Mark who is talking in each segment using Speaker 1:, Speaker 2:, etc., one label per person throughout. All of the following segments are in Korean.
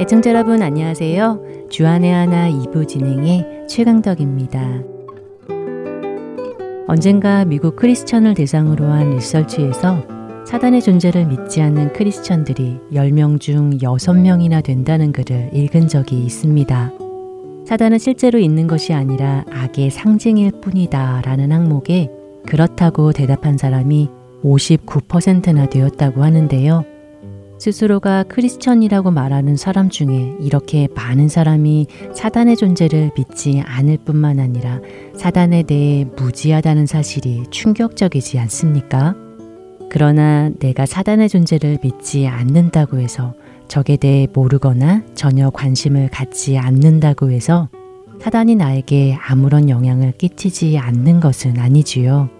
Speaker 1: 애청자 여러분 안녕하세요. 주안의 하나 2부 진행의 최강덕입니다. 언젠가 미국 크리스천을 대상으로 한 리서치에서 사단의 존재를 믿지 않는 크리스천들이 10명 중 6명이나 된다는 글을 읽은 적이 있습니다. 사단은 실제로 있는 것이 아니라 악의 상징일 뿐이다 라는 항목에 그렇다고 대답한 사람이 59%나 되었다고 하는데요. 스스로가 크리스천이라고 말하는 사람 중에 이렇게 많은 사람이 사단의 존재를 믿지 않을 뿐만 아니라 사단에 대해 무지하다는 사실이 충격적이지 않습니까? 그러나 내가 사단의 존재를 믿지 않는다고 해서 적에 대해 모르거나 전혀 관심을 갖지 않는다고 해서 사단이 나에게 아무런 영향을 끼치지 않는 것은 아니지요.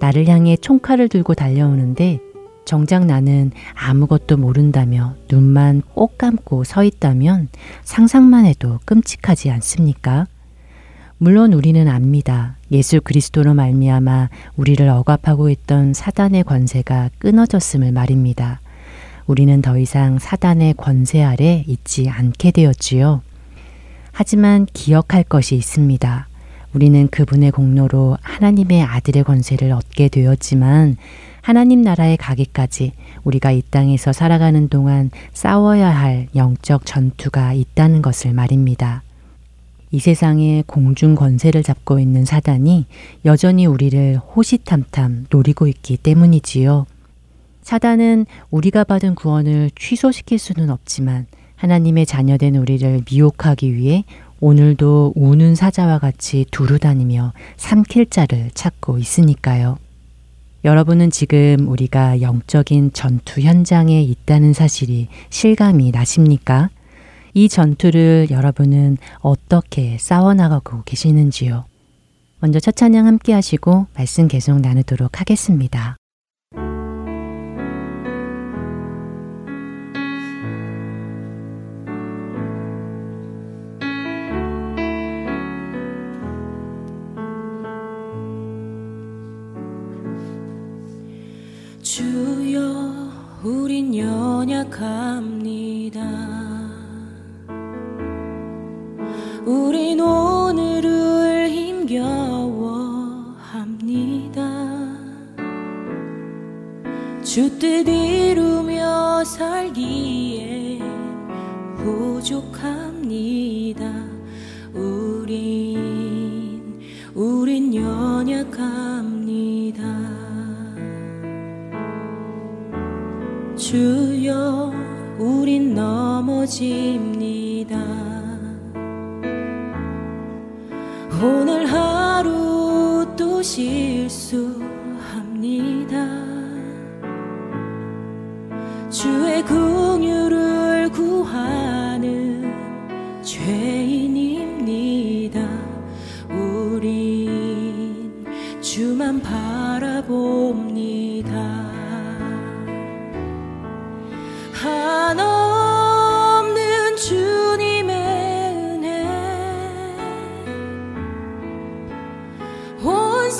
Speaker 1: 나를 향해 총칼을 들고 달려오는데 정작 나는 아무것도 모른다며 눈만 꼭 감고 서 있다면 상상만 해도 끔찍하지 않습니까? 물론 우리는 압니다. 예수 그리스도로 말미암아 우리를 억압하고 있던 사단의 권세가 끊어졌음을 말입니다. 우리는 더 이상 사단의 권세 아래 있지 않게 되었지요. 하지만 기억할 것이 있습니다. 우리는 그분의 공로로 하나님의 아들의 권세를 얻게 되었지만 하나님 나라에 가기까지 우리가 이 땅에서 살아가는 동안 싸워야 할 영적 전투가 있다는 것을 말입니다. 이 세상에 공중 권세를 잡고 있는 사단이 여전히 우리를 호시탐탐 노리고 있기 때문이지요. 사단은 우리가 받은 구원을 취소시킬 수는 없지만 하나님의 자녀된 우리를 미혹하기 위해 오늘도 우는 사자와 같이 두루 다니며 삼킬 자를 찾고 있으니까요. 여러분은 지금 우리가 영적인 전투 현장에 있다는 사실이 실감이 나십니까? 이 전투를 여러분은 어떻게 싸워나가고 계시는지요? 먼저 첫 찬양 함께 하시고 말씀 계속 나누도록 하겠습니다.
Speaker 2: 주여 우린 연약합니다 우린 오늘을 힘겨워합니다. 주뜻 이루며 살기에 부족합니다. 우린 우린 연약합니다. 주여 우린 넘어집니다 오늘 하루 또 실수합니다. 주의 긍휼을 구하는 죄인입니다. 우린 주만 바라봅니다. 한없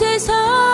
Speaker 2: 세상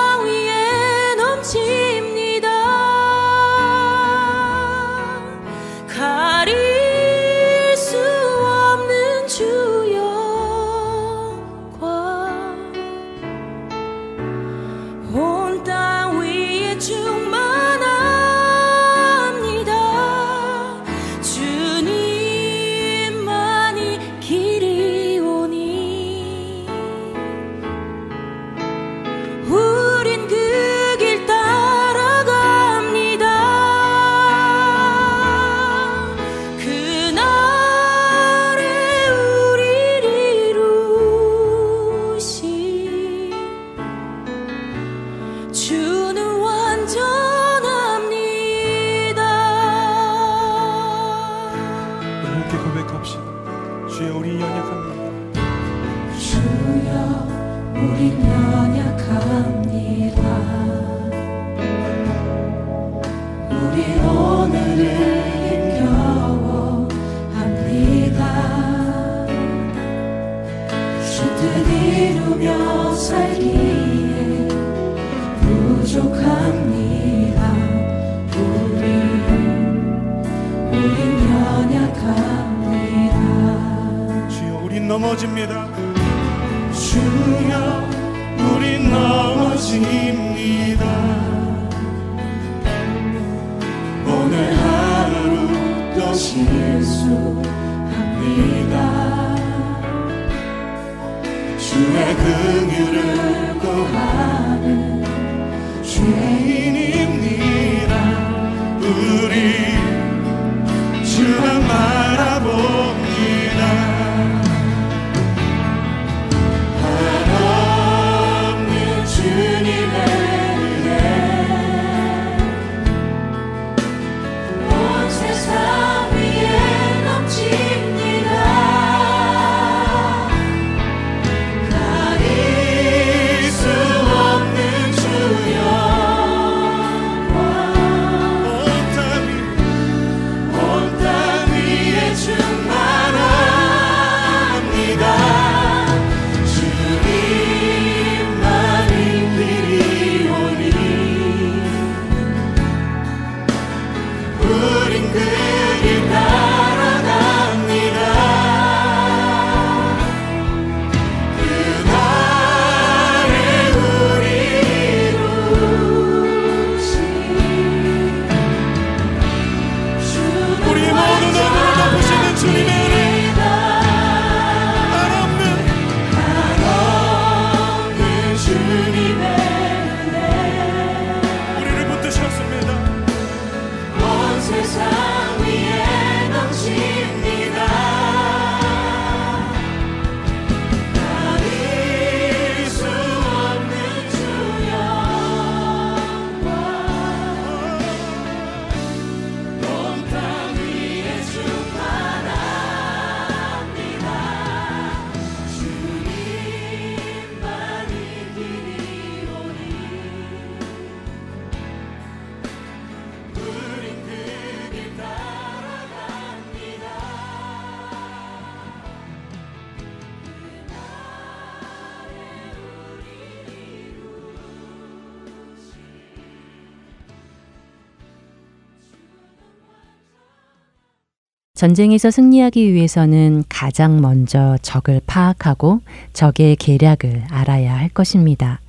Speaker 1: 전쟁에서 승리하기 위해서는 가장 먼저 적을 파악하고 적의 계략을 알아야 할 것입니다.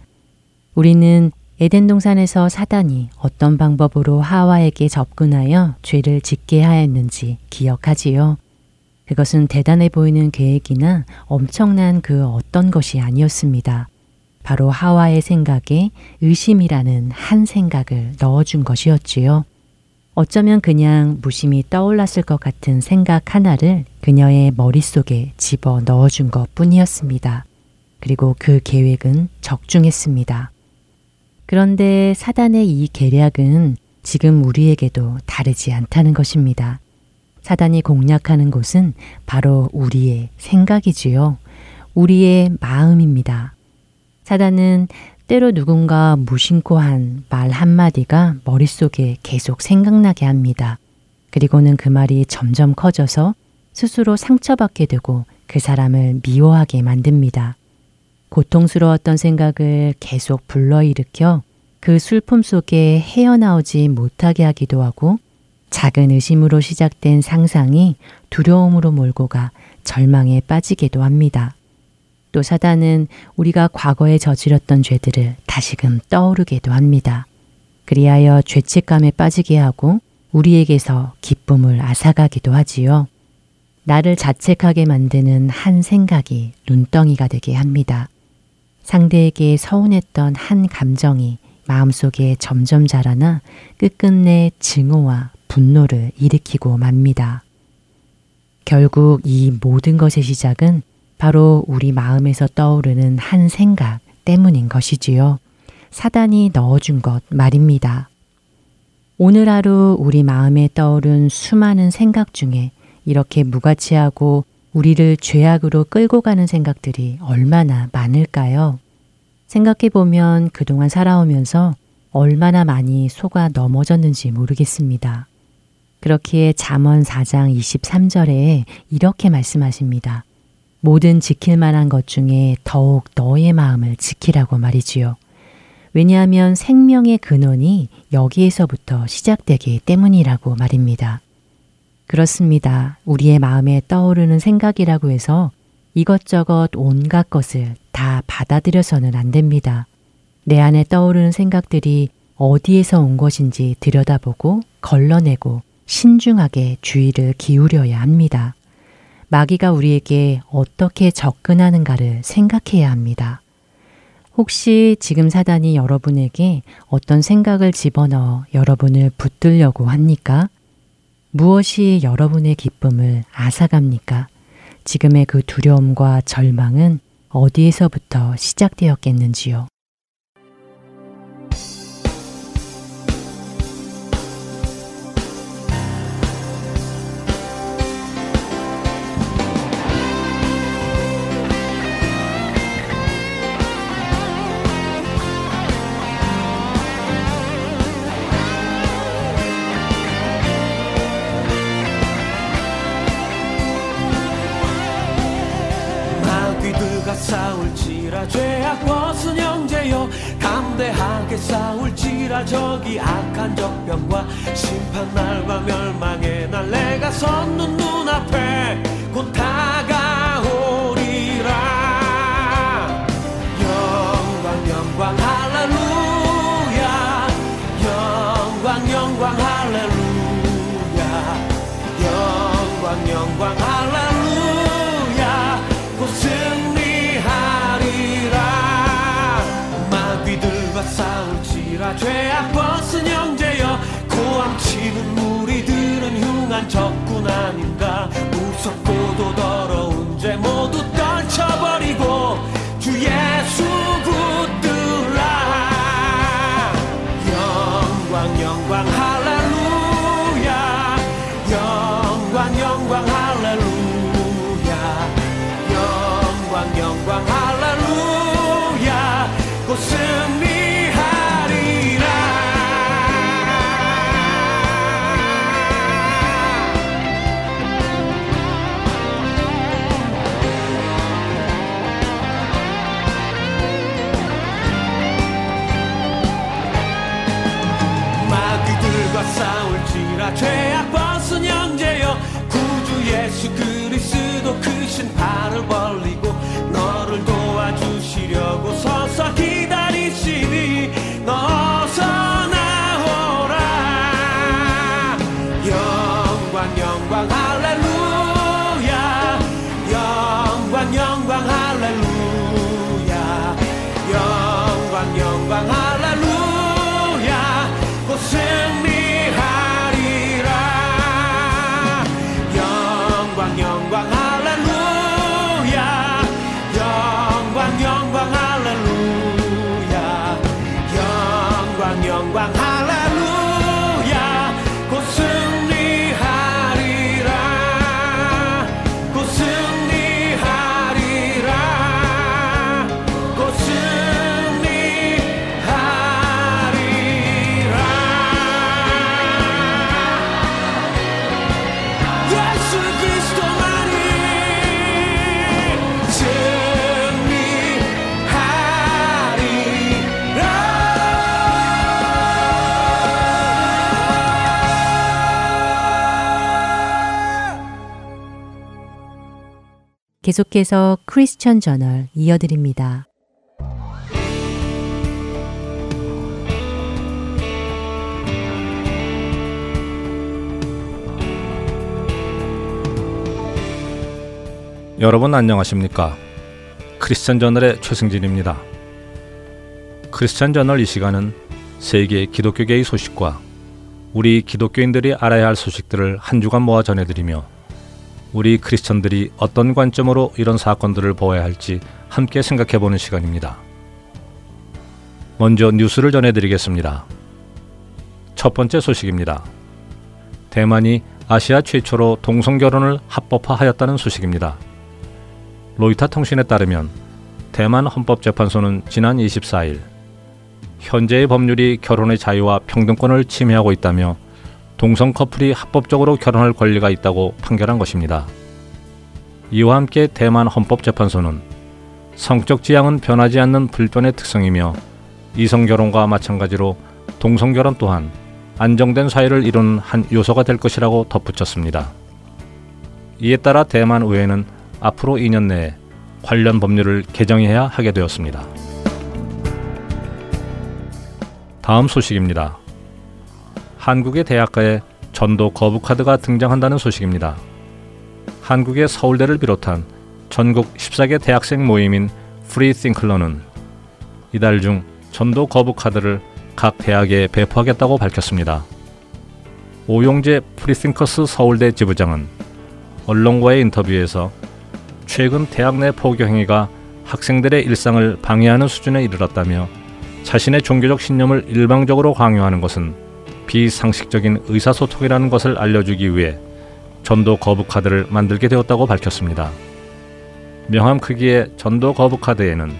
Speaker 1: 우리는 에덴 동산에서 사단이 어떤 방법으로 하와에게 접근하여 죄를 짓게 하였는지 기억하지요. 그것은 대단해 보이는 계획이나 엄청난 그 어떤 것이 아니었습니다. 바로 하와의 생각에 의심이라는 한 생각을 넣어준 것이었지요. 어쩌면 그냥 무심히 떠올랐을 것 같은 생각 하나를 그녀의 머릿속에 집어 넣어준 것 뿐이었습니다. 그리고 그 계획은 적중했습니다. 그런데 사단의 이 계략은 지금 우리에게도 다르지 않다는 것입니다. 사단이 공략하는 곳은 바로 우리의 생각이지요. 우리의 마음입니다. 사단은 때로 누군가 무심코 한 말 한마디가 머릿속에 계속 생각나게 합니다. 그리고는 그 말이 점점 커져서 스스로 상처받게 되고 그 사람을 미워하게 만듭니다. 고통스러웠던 생각을 계속 불러일으켜 그 슬픔 속에 헤어나오지 못하게 하기도 하고 작은 의심으로 시작된 상상이 두려움으로 몰고 가 절망에 빠지기도 합니다. 또 사단은 우리가 과거에 저질렀던 죄들을 다시금 떠오르게도 합니다. 그리하여 죄책감에 빠지게 하고 우리에게서 기쁨을 앗아가기도 하지요. 나를 자책하게 만드는 한 생각이 눈덩이가 되게 합니다. 상대에게 서운했던 한 감정이 마음속에 점점 자라나 끝끝내 증오와 분노를 일으키고 맙니다. 결국 이 모든 것의 시작은 바로 우리 마음에서 떠오르는 한 생각 때문인 것이지요. 사단이 넣어준 것 말입니다. 오늘 하루 우리 마음에 떠오른 수많은 생각 중에 이렇게 무가치하고 우리를 죄악으로 끌고 가는 생각들이 얼마나 많을까요? 생각해 보면 그동안 살아오면서 얼마나 많이 속아 넘어졌는지 모르겠습니다. 그렇기에 잠언 4장 23절에 이렇게 말씀하십니다. 모든 지킬 만한 것 중에 더욱 너의 마음을 지키라고 말이지요. 왜냐하면 생명의 근원이 여기에서부터 시작되기 때문이라고 말입니다. 그렇습니다. 우리의 마음에 떠오르는 생각이라고 해서 이것저것 온갖 것을 다 받아들여서는 안 됩니다. 내 안에 떠오르는 생각들이 어디에서 온 것인지 들여다보고 걸러내고 신중하게 주의를 기울여야 합니다. 마귀가 우리에게 어떻게 접근하는가를 생각해야 합니다. 혹시 지금 사단이 여러분에게 어떤 생각을 집어넣어 여러분을 붙들려고 합니까? 무엇이 여러분의 기쁨을 앗아갑니까? 지금의 그 두려움과 절망은 어디에서부터 시작되었겠는지요?
Speaker 3: 싸울지라 저기 악한 적병과 심판 날과 멸망의 날 내가 섰는 눈앞에 곧 다가오리라. 영광 영광 죄악 벗은 형제여 고함치는 무리들은 흉한 적군 아닌가 무섭고도 더러운 죄 모두 떨쳐버리고
Speaker 1: 계속해서 크리스천 저널 이어드립니다.
Speaker 4: 여러분 안녕하십니까? 크리스천 저널의 최승진입니다. 크리스천 저널 이 시간은 세계 기독교계의 소식과 우리 기독교인들이 알아야 할 소식들을 한 주간 모아 전해드리며 우리 크리스천들이 어떤 관점으로 이런 사건들을 보아야 할지 함께 생각해 보는 시간입니다. 먼저 뉴스를 전해드리겠습니다. 첫 번째 소식입니다. 대만이 아시아 최초로 동성 결혼을 합법화하였다는 소식입니다. 로이터 통신에 따르면 대만 헌법재판소는 지난 24일 현재의 법률이 결혼의 자유와 평등권을 침해하고 있다며 동성 커플이 합법적으로 결혼할 권리가 있다고 판결한 것입니다. 이와 함께 대만 헌법재판소는 성적 지향은 변하지 않는 불변의 특성이며 이성 결혼과 마찬가지로 동성 결혼 또한 안정된 사회를 이루는 한 요소가 될 것이라고 덧붙였습니다. 이에 따라 대만 의회는 앞으로 2년 내에 관련 법률을 개정해야 하게 되었습니다. 다음 소식입니다. 한국의 대학가에 전도 거부 카드가 등장한다는 소식입니다. 한국의 서울대를 비롯한 전국 14개 대학생 모임인 프리싱커스는 이달 중 전도 거부 카드를 각 대학에 배포하겠다고 밝혔습니다. 오용재 프리싱커스 서울대 지부장은 언론과의 인터뷰에서 최근 대학 내 포교 행위가 학생들의 일상을 방해하는 수준에 이르렀다며 자신의 종교적 신념을 일방적으로 강요하는 것은 비상식적인 의사소통이라는 것을 알려주기 위해 전도 거부 카드를 만들게 되었다고 밝혔습니다. 명함 크기의 전도 거부 카드에는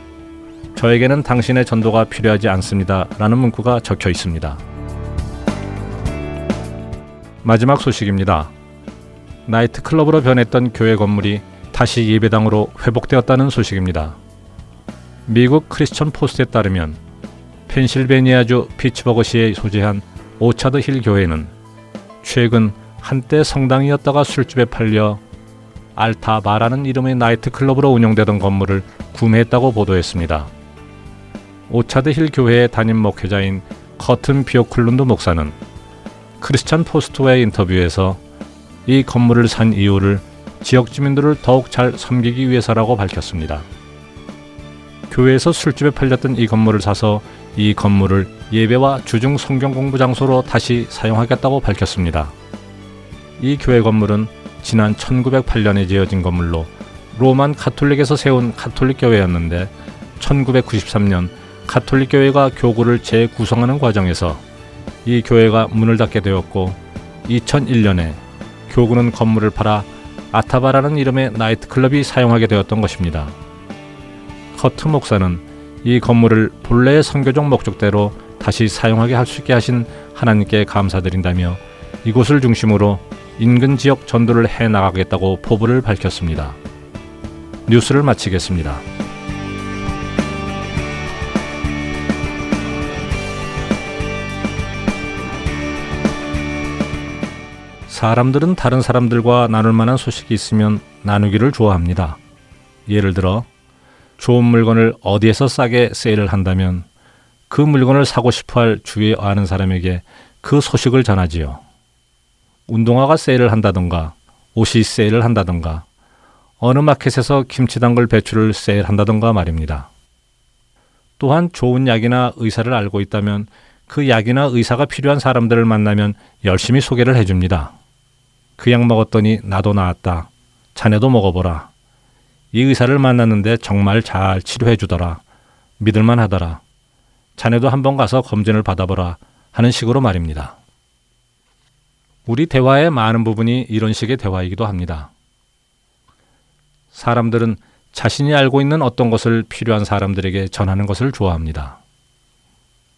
Speaker 4: 저에게는 당신의 전도가 필요하지 않습니다. 라는 문구가 적혀 있습니다. 마지막 소식입니다. 나이트클럽으로 변했던 교회 건물이 다시 예배당으로 회복되었다는 소식입니다. 미국 크리스천 포스트에 따르면 펜실베니아주 피츠버그시에 소재한 오차드 힐 교회는 최근 한때 성당이었다가 술집에 팔려 알타바라는 이름의 나이트클럽으로 운영되던 건물을 구매했다고 보도했습니다. 오차드 힐 교회의 담임 목회자인 커튼 비오클룬드 목사는 크리스찬 포스트와의 인터뷰에서 이 건물을 산 이유를 지역 주민들을 더욱 잘 섬기기 위해서라고 밝혔습니다. 교회에서 술집에 팔렸던 이 건물을 사서 이 건물을 예배와 주중 성경 공부 장소로 다시 사용하겠다고 밝혔습니다. 이 교회 건물은 지난 1908년에 지어진 건물로 로만 카톨릭에서 세운 카톨릭 교회였는데 1993년 카톨릭 교회가 교구를 재구성하는 과정에서 이 교회가 문을 닫게 되었고 2001년에 교구는 건물을 팔아 아타바라는 이름의 나이트클럽이 사용하게 되었던 것입니다. 커트 목사는 이 건물을 본래의 선교적 목적대로 다시 사용하게 할 수 있게 하신 하나님께 감사드린다며 이곳을 중심으로 인근 지역 전도를 해 나가겠다고 포부를 밝혔습니다. 뉴스를 마치겠습니다. 사람들은 다른 사람들과 나눌 만한 소식이 있으면 나누기를 좋아합니다. 예를 들어, 좋은 물건을 어디에서 싸게 세일을 한다면 그 물건을 사고 싶어 할 주위에 아는 사람에게 그 소식을 전하지요. 운동화가 세일을 한다던가, 옷이 세일을 한다던가, 어느 마켓에서 김치 담글 배추를 세일한다던가 말입니다. 또한 좋은 약이나 의사를 알고 있다면 그 약이나 의사가 필요한 사람들을 만나면 열심히 소개를 해줍니다. 그 약 먹었더니 나도 나았다. 자네도 먹어보라. 이 의사를 만났는데 정말 잘 치료해 주더라. 믿을만 하더라. 자네도 한번 가서 검진을 받아보라. 하는 식으로 말입니다. 우리 대화의 많은 부분이 이런 식의 대화이기도 합니다. 사람들은 자신이 알고 있는 어떤 것을 필요한 사람들에게 전하는 것을 좋아합니다.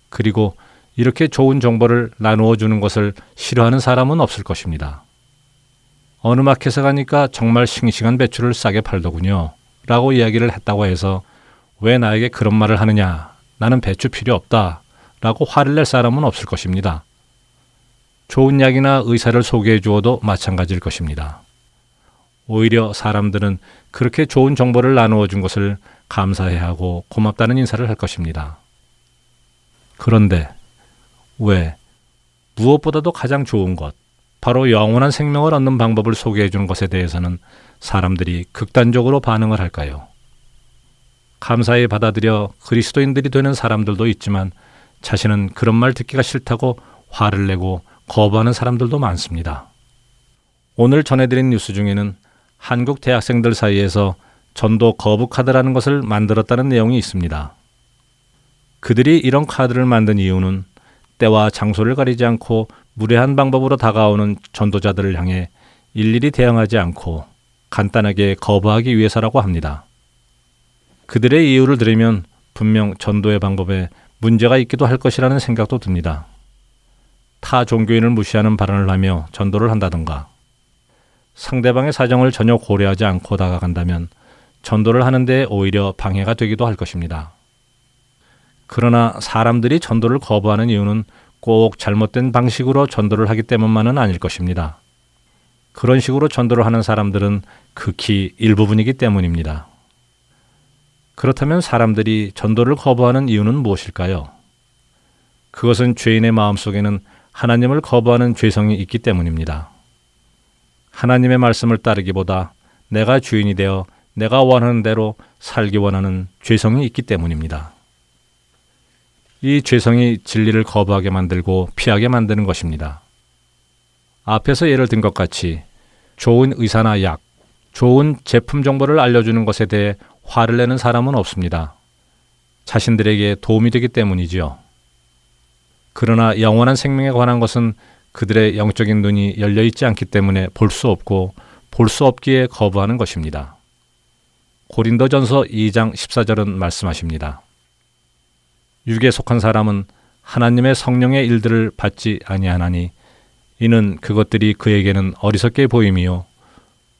Speaker 4: 그리고 이렇게 좋은 정보를 나누어 주는 것을 싫어하는 사람은 없을 것입니다. 어느 마켓에 가니까 정말 싱싱한 배추를 싸게 팔더군요. 라고 이야기를 했다고 해서 왜 나에게 그런 말을 하느냐. 나는 배추 필요 없다. 라고 화를 낼 사람은 없을 것입니다. 좋은 약이나 의사를 소개해 주어도 마찬가지일 것입니다. 오히려 사람들은 그렇게 좋은 정보를 나누어 준 것을 감사해 하고 고맙다는 인사를 할 것입니다. 그런데 왜 무엇보다도 가장 좋은 것, 바로 영원한 생명을 얻는 방법을 소개해 주는 것에 대해서는 사람들이 극단적으로 반응을 할까요? 감사히 받아들여 그리스도인들이 되는 사람들도 있지만 자신은 그런 말 듣기가 싫다고 화를 내고 거부하는 사람들도 많습니다. 오늘 전해드린 뉴스 중에는 한국 대학생들 사이에서 전도 거부 카드라는 것을 만들었다는 내용이 있습니다. 그들이 이런 카드를 만든 이유는 때와 장소를 가리지 않고 무례한 방법으로 다가오는 전도자들을 향해 일일이 대응하지 않고 간단하게 거부하기 위해서라고 합니다. 그들의 이유를 들으면 분명 전도의 방법에 문제가 있기도 할 것이라는 생각도 듭니다. 타 종교인을 무시하는 발언을 하며 전도를 한다던가, 상대방의 사정을 전혀 고려하지 않고 다가간다면 전도를 하는데 오히려 방해가 되기도 할 것입니다. 그러나 사람들이 전도를 거부하는 이유는 꼭 잘못된 방식으로 전도를 하기 때문만은 아닐 것입니다. 그런 식으로 전도를 하는 사람들은 극히 일부분이기 때문입니다. 그렇다면 사람들이 전도를 거부하는 이유는 무엇일까요? 그것은 죄인의 마음속에는 하나님을 거부하는 죄성이 있기 때문입니다. 하나님의 말씀을 따르기보다 내가 주인이 되어 내가 원하는 대로 살기 원하는 죄성이 있기 때문입니다. 이 죄성이 진리를 거부하게 만들고 피하게 만드는 것입니다. 앞에서 예를 든 것 같이 좋은 의사나 약, 좋은 제품 정보를 알려주는 것에 대해 화를 내는 사람은 없습니다. 자신들에게 도움이 되기 때문이지요. 그러나 영원한 생명에 관한 것은 그들의 영적인 눈이 열려 있지 않기 때문에 볼 수 없고 볼 수 없기에 거부하는 것입니다. 고린도전서 2장 14절은 말씀하십니다. 육에 속한 사람은 하나님의 성령의 일들을 받지 아니하나니 이는 그것들이 그에게는 어리석게 보임이요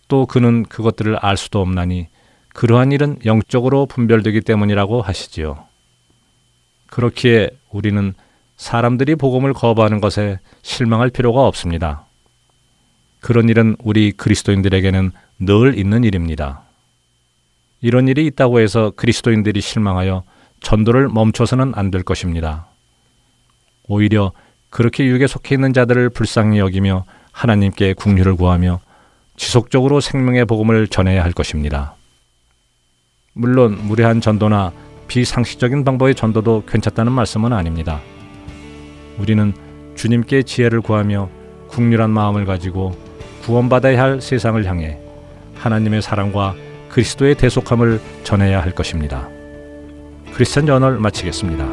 Speaker 4: 또 그는 그것들을 알 수도 없나니 그러한 일은 영적으로 분별되기 때문이라고 하시지요. 그렇기에 우리는 사람들이 복음을 거부하는 것에 실망할 필요가 없습니다. 그런 일은 우리 그리스도인들에게는 늘 있는 일입니다. 이런 일이 있다고 해서 그리스도인들이 실망하여 전도를 멈춰서는 안 될 것입니다. 오히려 그렇게 육에 속해 있는 자들을 불쌍히 여기며 하나님께 국류를 구하며 지속적으로 생명의 복음을 전해야 할 것입니다. 물론 무례한 전도나 비상식적인 방법의 전도도 괜찮다는 말씀은 아닙니다. 우리는 주님께 지혜를 구하며 국률한 마음을 가지고 구원받아야 할 세상을 향해 하나님의 사랑과 그리스도의 대속함을 전해야 할 것입니다. 크리스천 저널 마치겠습니다.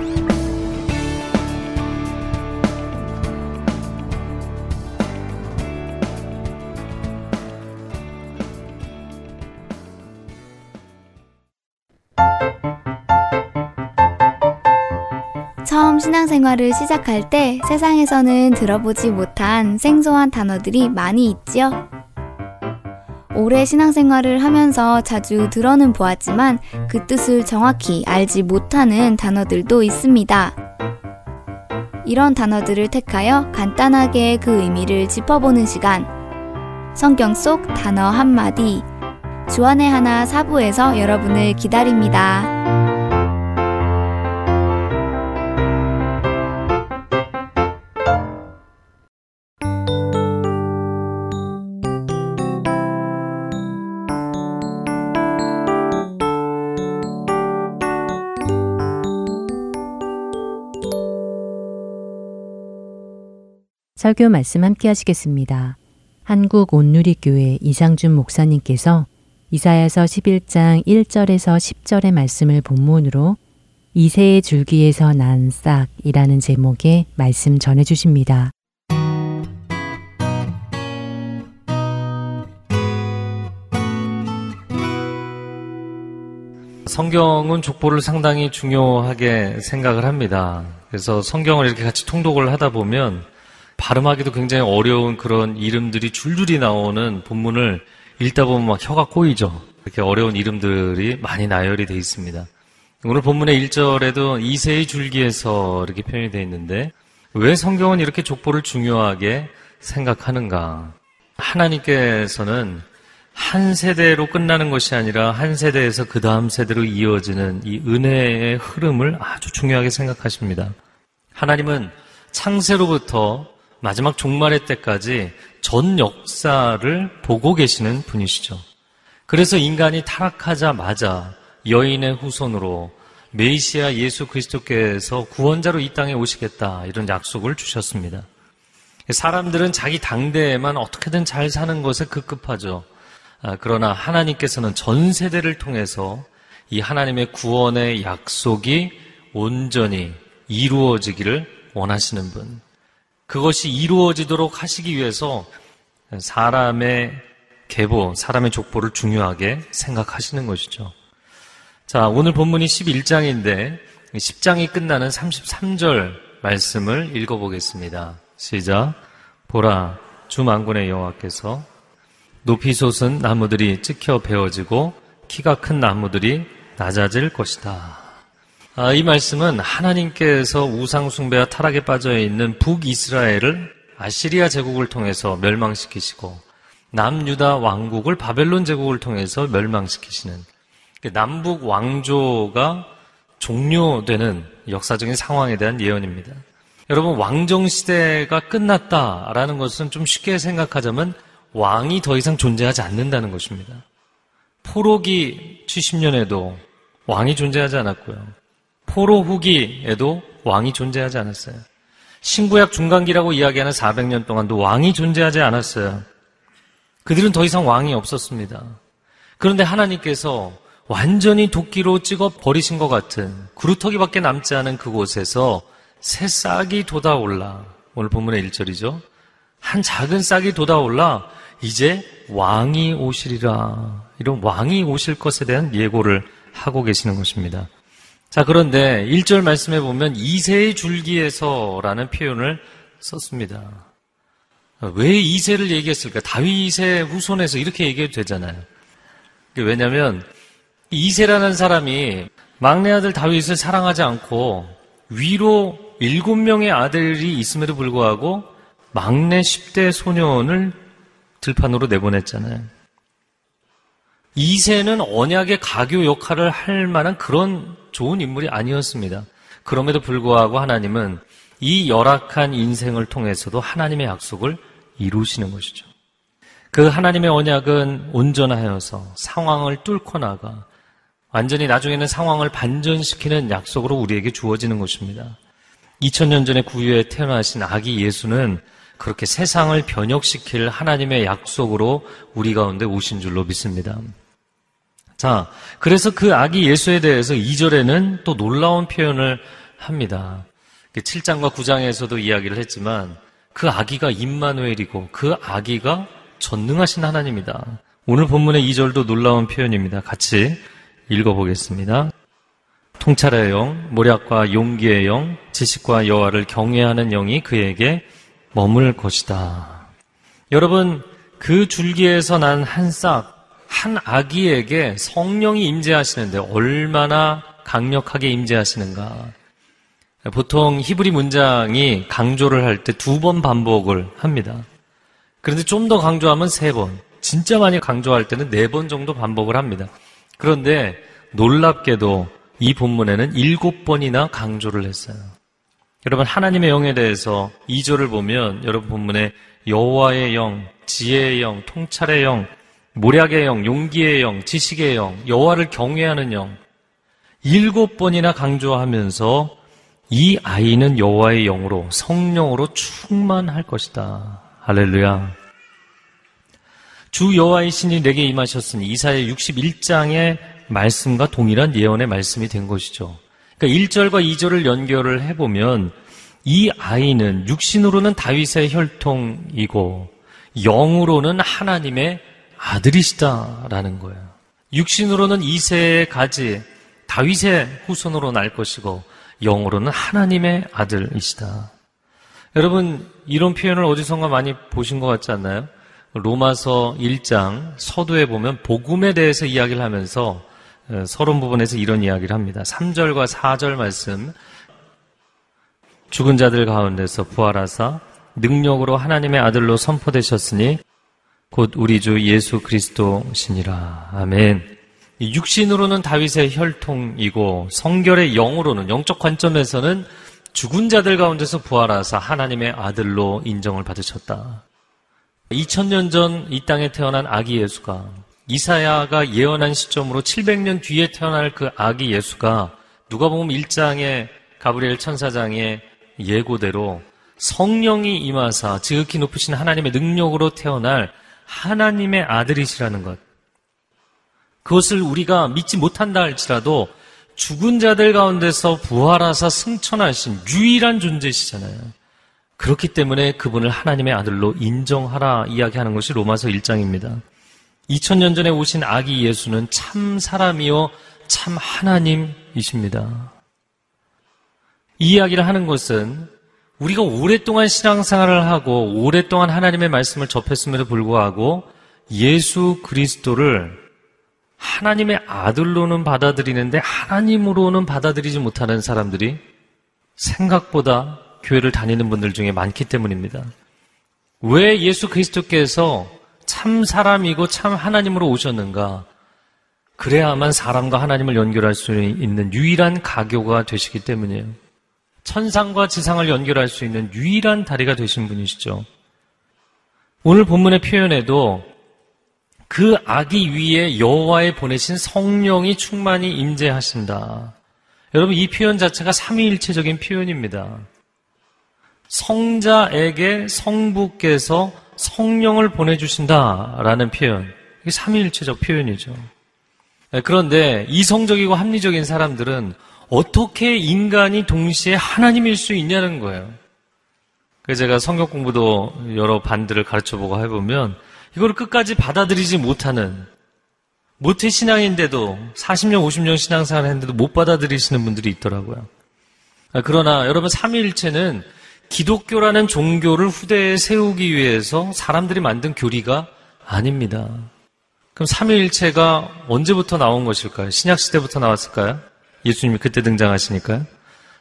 Speaker 5: 처음 신앙생활을 시작할 때 세상에서는 들어보지 못한 생소한 단어들이 많이 있지요. 오래 신앙생활을 하면서 자주 들어는 보았지만 그 뜻을 정확히 알지 못하는 단어들도 있습니다. 이런 단어들을 택하여 간단하게 그 의미를 짚어보는 시간. 성경 속 단어 한마디. 주안의 하나 사부에서 여러분을 기다립니다.
Speaker 1: 설교 말씀 함께 하시겠습니다. 한국 온누리교회 이상준 목사님께서 이사야서 11장 1절에서 10절의 말씀을 본문으로 이세의 줄기에서 난 싹이라는 제목의 말씀 전해 주십니다.
Speaker 6: 성경은 족보를 상당히 중요하게 생각을 합니다. 그래서 성경을 이렇게 같이 통독을 하다 보면 발음하기도 굉장히 어려운 그런 이름들이 줄줄이 나오는 본문을 읽다 보면 막 혀가 꼬이죠. 이렇게 어려운 이름들이 많이 나열이 되어 있습니다. 오늘 본문의 1절에도 이세의 줄기에서 이렇게 표현이 되어 있는데 왜 성경은 이렇게 족보를 중요하게 생각하는가? 하나님께서는 한 세대로 끝나는 것이 아니라 한 세대에서 그 다음 세대로 이어지는 이 은혜의 흐름을 아주 중요하게 생각하십니다. 하나님은 창세로부터 마지막 종말의 때까지 전 역사를 보고 계시는 분이시죠. 그래서 인간이 타락하자마자 여인의 후손으로 메시아 예수 그리스도께서 구원자로 이 땅에 오시겠다 이런 약속을 주셨습니다. 사람들은 자기 당대에만 어떻게든 잘 사는 것에 급급하죠. 아, 그러나 하나님께서는 전 세대를 통해서 이 하나님의 구원의 약속이 온전히 이루어지기를 원하시는 분. 그것이 이루어지도록 하시기 위해서 사람의 계보, 사람의 족보를 중요하게 생각하시는 것이죠. 자, 오늘 본문이 11장인데 10장이 끝나는 33절 말씀을 읽어보겠습니다. 시작. 보라, 주 만군의 여호와께서 높이 솟은 나무들이 찍혀 베어지고 키가 큰 나무들이 낮아질 것이다. 아, 이 말씀은 하나님께서 우상숭배와 타락에 빠져 있는 북이스라엘을 아시리아 제국을 통해서 멸망시키시고 남유다 왕국을 바벨론 제국을 통해서 멸망시키시는 그 남북 왕조가 종료되는 역사적인 상황에 대한 예언입니다. 여러분 왕정 시대가 끝났다라는 것은 좀 쉽게 생각하자면 왕이 더 이상 존재하지 않는다는 것입니다. 포로기 70년에도 왕이 존재하지 않았고요. 포로 후기에도 왕이 존재하지 않았어요. 신구약 중간기라고 이야기하는 400년 동안도 왕이 존재하지 않았어요. 그들은 더 이상 왕이 없었습니다. 그런데 하나님께서 완전히 도끼로 찍어 버리신 것 같은 구루터기밖에 남지 않은 그곳에서 새 싹이 돋아올라. 오늘 본문의 1절이죠. 한 작은 싹이 돋아올라 이제 왕이 오시리라. 이런 왕이 오실 것에 대한 예고를 하고 계시는 것입니다. 자, 그런데 1절 말씀에 보면 이세의 줄기에서라는 표현을 썼습니다. 왜 이세를 얘기했을까? 다윗의 후손에서 이렇게 얘기해도 되잖아요. 왜냐하면 이세라는 사람이 막내 아들 다윗을 사랑하지 않고 위로 일곱 명의 아들이 있음에도 불구하고 막내 10대 소년을 들판으로 내보냈잖아요. 이세는 언약의 가교 역할을 할 만한 그런 좋은 인물이 아니었습니다. 그럼에도 불구하고 하나님은 이 열악한 인생을 통해서도 하나님의 약속을 이루시는 것이죠. 그 하나님의 언약은 온전하여서 상황을 뚫고 나가 완전히 나중에는 상황을 반전시키는 약속으로 우리에게 주어지는 것입니다. 2000년 전에 구유에 태어나신 아기 예수는 그렇게 세상을 변혁시킬 하나님의 약속으로 우리 가운데 오신 줄로 믿습니다. 자, 그래서 그 아기 예수에 대해서 2절에는 또 놀라운 표현을 합니다. 7장과 9장에서도 이야기를 했지만 그 아기가 임마누엘이고 그 아기가 전능하신 하나님이다. 오늘 본문의 2절도 놀라운 표현입니다. 같이 읽어보겠습니다. 통찰의 영, 모략과 용기의 영, 지식과 여호와를 경외하는 영이 그에게 머물 것이다. 여러분, 그 줄기에서 난 한 싹, 한 아기에게 성령이 임재하시는데 얼마나 강력하게 임재하시는가. 보통 히브리 문장이 강조를 할 때 두 번 반복을 합니다. 그런데 좀 더 강조하면 세 번, 진짜 많이 강조할 때는 네 번 정도 반복을 합니다. 그런데 놀랍게도 이 본문에는 일곱 번이나 강조를 했어요. 여러분 하나님의 영에 대해서 2절을 보면 여러분 본문에 여호와의 영, 지혜의 영, 통찰의 영, 모략의 영, 용기의 영, 지식의 영, 여호와를 경외하는 영 일곱 번이나 강조하면서 이 아이는 여호와의 영으로 성령으로 충만할 것이다. 할렐루야. 주 여호와의 신이 내게 임하셨으니 이사야 61장의 말씀과 동일한 예언의 말씀이 된 것이죠. 그러니까 1절과 2절을 연결을 해보면 이 아이는 육신으로는 다윗의 혈통이고 영으로는 하나님의 아들이시다라는 거예요. 육신으로는 이세의 가지, 다윗의 후손으로 날 것이고, 영으로는 하나님의 아들이시다. 여러분, 이런 표현을 어디선가 많이 보신 것 같지 않나요? 로마서 1장 서두에 보면 복음에 대해서 이야기를 하면서 어, 서론 부분에서 이런 이야기를 합니다. 3절과 4절 말씀. 죽은 자들 가운데서 부활하사 능력으로 하나님의 아들로 선포되셨으니 곧 우리 주 예수 그리스도시니라. 아멘. 육신으로는 다윗의 혈통이고 성결의 영으로는 영적 관점에서는 죽은 자들 가운데서 부활하사 하나님의 아들로 인정을 받으셨다. 2000년 전 이 땅에 태어난 아기 예수가 이사야가 예언한 시점으로 700년 뒤에 태어날 그 아기 예수가 누가복음 1장의 가브리엘 천사장의 예고대로 성령이 임하사 지극히 높으신 하나님의 능력으로 태어날 하나님의 아들이시라는 것. 그것을 우리가 믿지 못한다 할지라도 죽은 자들 가운데서 부활하사 승천하신 유일한 존재시잖아요. 그렇기 때문에 그분을 하나님의 아들로 인정하라 이야기하는 것이 로마서 1장입니다. 2000년 전에 오신 아기 예수는 참 사람이요, 참 하나님이십니다. 이 이야기를 하는 것은 우리가 오랫동안 신앙생활을 하고 오랫동안 하나님의 말씀을 접했음에도 불구하고 예수 그리스도를 하나님의 아들로는 받아들이는데 하나님으로는 받아들이지 못하는 사람들이 생각보다 교회를 다니는 분들 중에 많기 때문입니다. 왜 예수 그리스도께서 참 사람이고 참 하나님으로 오셨는가? 그래야만 사람과 하나님을 연결할 수 있는 유일한 가교가 되시기 때문이에요. 천상과 지상을 연결할 수 있는 유일한 다리가 되신 분이시죠. 오늘 본문의 표현에도 그 아기 위에 여호와의 보내신 성령이 충만히 임재하신다. 여러분 이 표현 자체가 삼위일체적인 표현입니다. 성자에게 성부께서 성령을 보내주신다라는 표현. 이게 삼위일체적 표현이죠. 네, 그런데 이성적이고 합리적인 사람들은 어떻게 인간이 동시에 하나님일 수 있냐는 거예요. 그래서 제가 성경 공부도 여러 반들을 가르쳐보고 해보면 이걸 끝까지 받아들이지 못하는 모태 신앙인데도 40년, 50년 신앙생활 했는데도 못 받아들이시는 분들이 있더라고요. 아, 그러나 여러분 삼위일체는 기독교라는 종교를 후대에 세우기 위해서 사람들이 만든 교리가 아닙니다. 그럼 삼위일체가 언제부터 나온 것일까요? 신약 시대부터 나왔을까요? 예수님이 그때 등장하시니까요.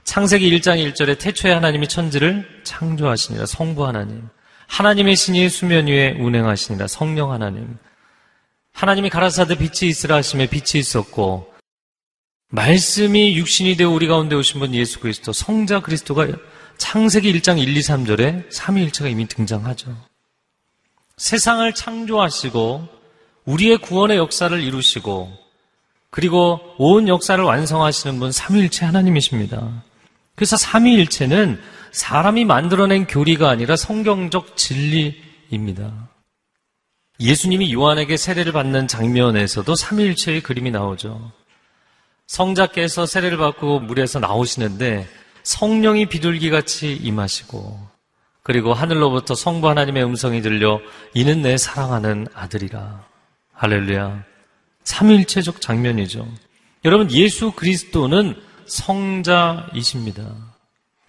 Speaker 6: 창세기 1장 1절에 태초에 하나님이 천지를 창조하시니라 성부 하나님. 하나님의 신이 수면 위에 운행하시니라 성령 하나님. 하나님이 가라사대 빛이 있으라 하심에 빛이 있었고 말씀이 육신이 되어 우리 가운데 오신 분 예수 그리스도 성자 그리스도가 창세기 1장 1, 2, 3절에 삼위일체가 이미 등장하죠. 세상을 창조하시고 우리의 구원의 역사를 이루시고 그리고 온 역사를 완성하시는 분 삼위일체 하나님이십니다. 그래서 삼위일체는 사람이 만들어낸 교리가 아니라 성경적 진리입니다. 예수님이 요한에게 세례를 받는 장면에서도 삼위일체의 그림이 나오죠. 성자께서 세례를 받고 물에서 나오시는데 성령이 비둘기같이 임하시고 그리고 하늘로부터 성부 하나님의 음성이 들려 이는 내 사랑하는 아들이라. 할렐루야. 삼일체적 장면이죠. 여러분 예수 그리스도는 성자이십니다.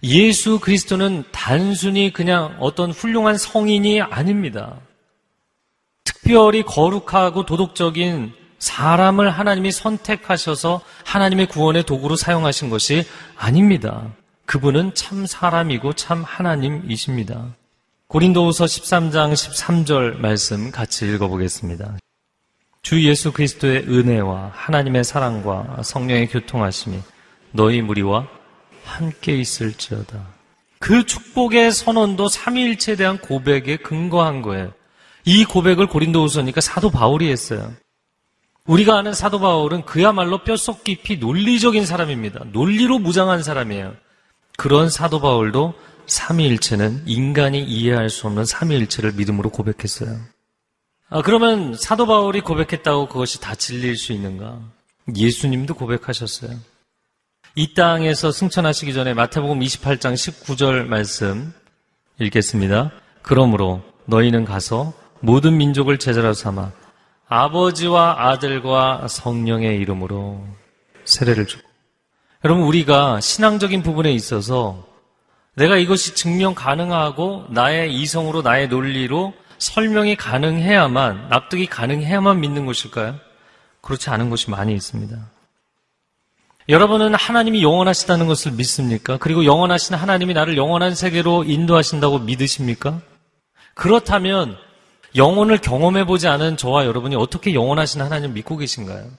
Speaker 6: 예수 그리스도는 단순히 그냥 어떤 훌륭한 성인이 아닙니다. 특별히 거룩하고 도덕적인 사람을 하나님이 선택하셔서 하나님의 구원의 도구로 사용하신 것이 아닙니다. 그분은 참 사람이고 참 하나님이십니다. 고린도후서 13장 13절 말씀 같이 읽어보겠습니다. 주 예수 그리스도의 은혜와 하나님의 사랑과 성령의 교통하심이 너희 무리와 함께 있을지어다. 그 축복의 선언도 삼위일체에 대한 고백에 근거한 거예요. 이 고백을 고린도후서니까 사도 바울이 했어요. 우리가 아는 사도 바울은 그야말로 뼛속 깊이 논리적인 사람입니다. 논리로 무장한 사람이에요. 그런 사도 바울도 삼위일체는 인간이 이해할 수 없는 삼위일체를 믿음으로 고백했어요. 아, 그러면 사도 바울이 고백했다고 그것이 다 진리일 수 있는가? 예수님도 고백하셨어요. 이 땅에서 승천하시기 전에 마태복음 28장 19절 말씀 읽겠습니다. 그러므로 너희는 가서 모든 민족을 제자로 삼아 아버지와 아들과 성령의 이름으로 세례를 주고 여러분 우리가 신앙적인 부분에 있어서 내가 이것이 증명 가능하고 나의 이성으로 나의 논리로 설명이 가능해야만 납득이 가능해야만 믿는 것일까요? 그렇지 않은 것이 많이 있습니다. 여러분은 하나님이 영원하시다는 것을 믿습니까? 그리고 영원하신 하나님이 나를 영원한 세계로 인도하신다고 믿으십니까? 그렇다면 영혼을 경험해 보지 않은 저와 여러분이 어떻게 영원하신 하나님을 믿고 계신가요?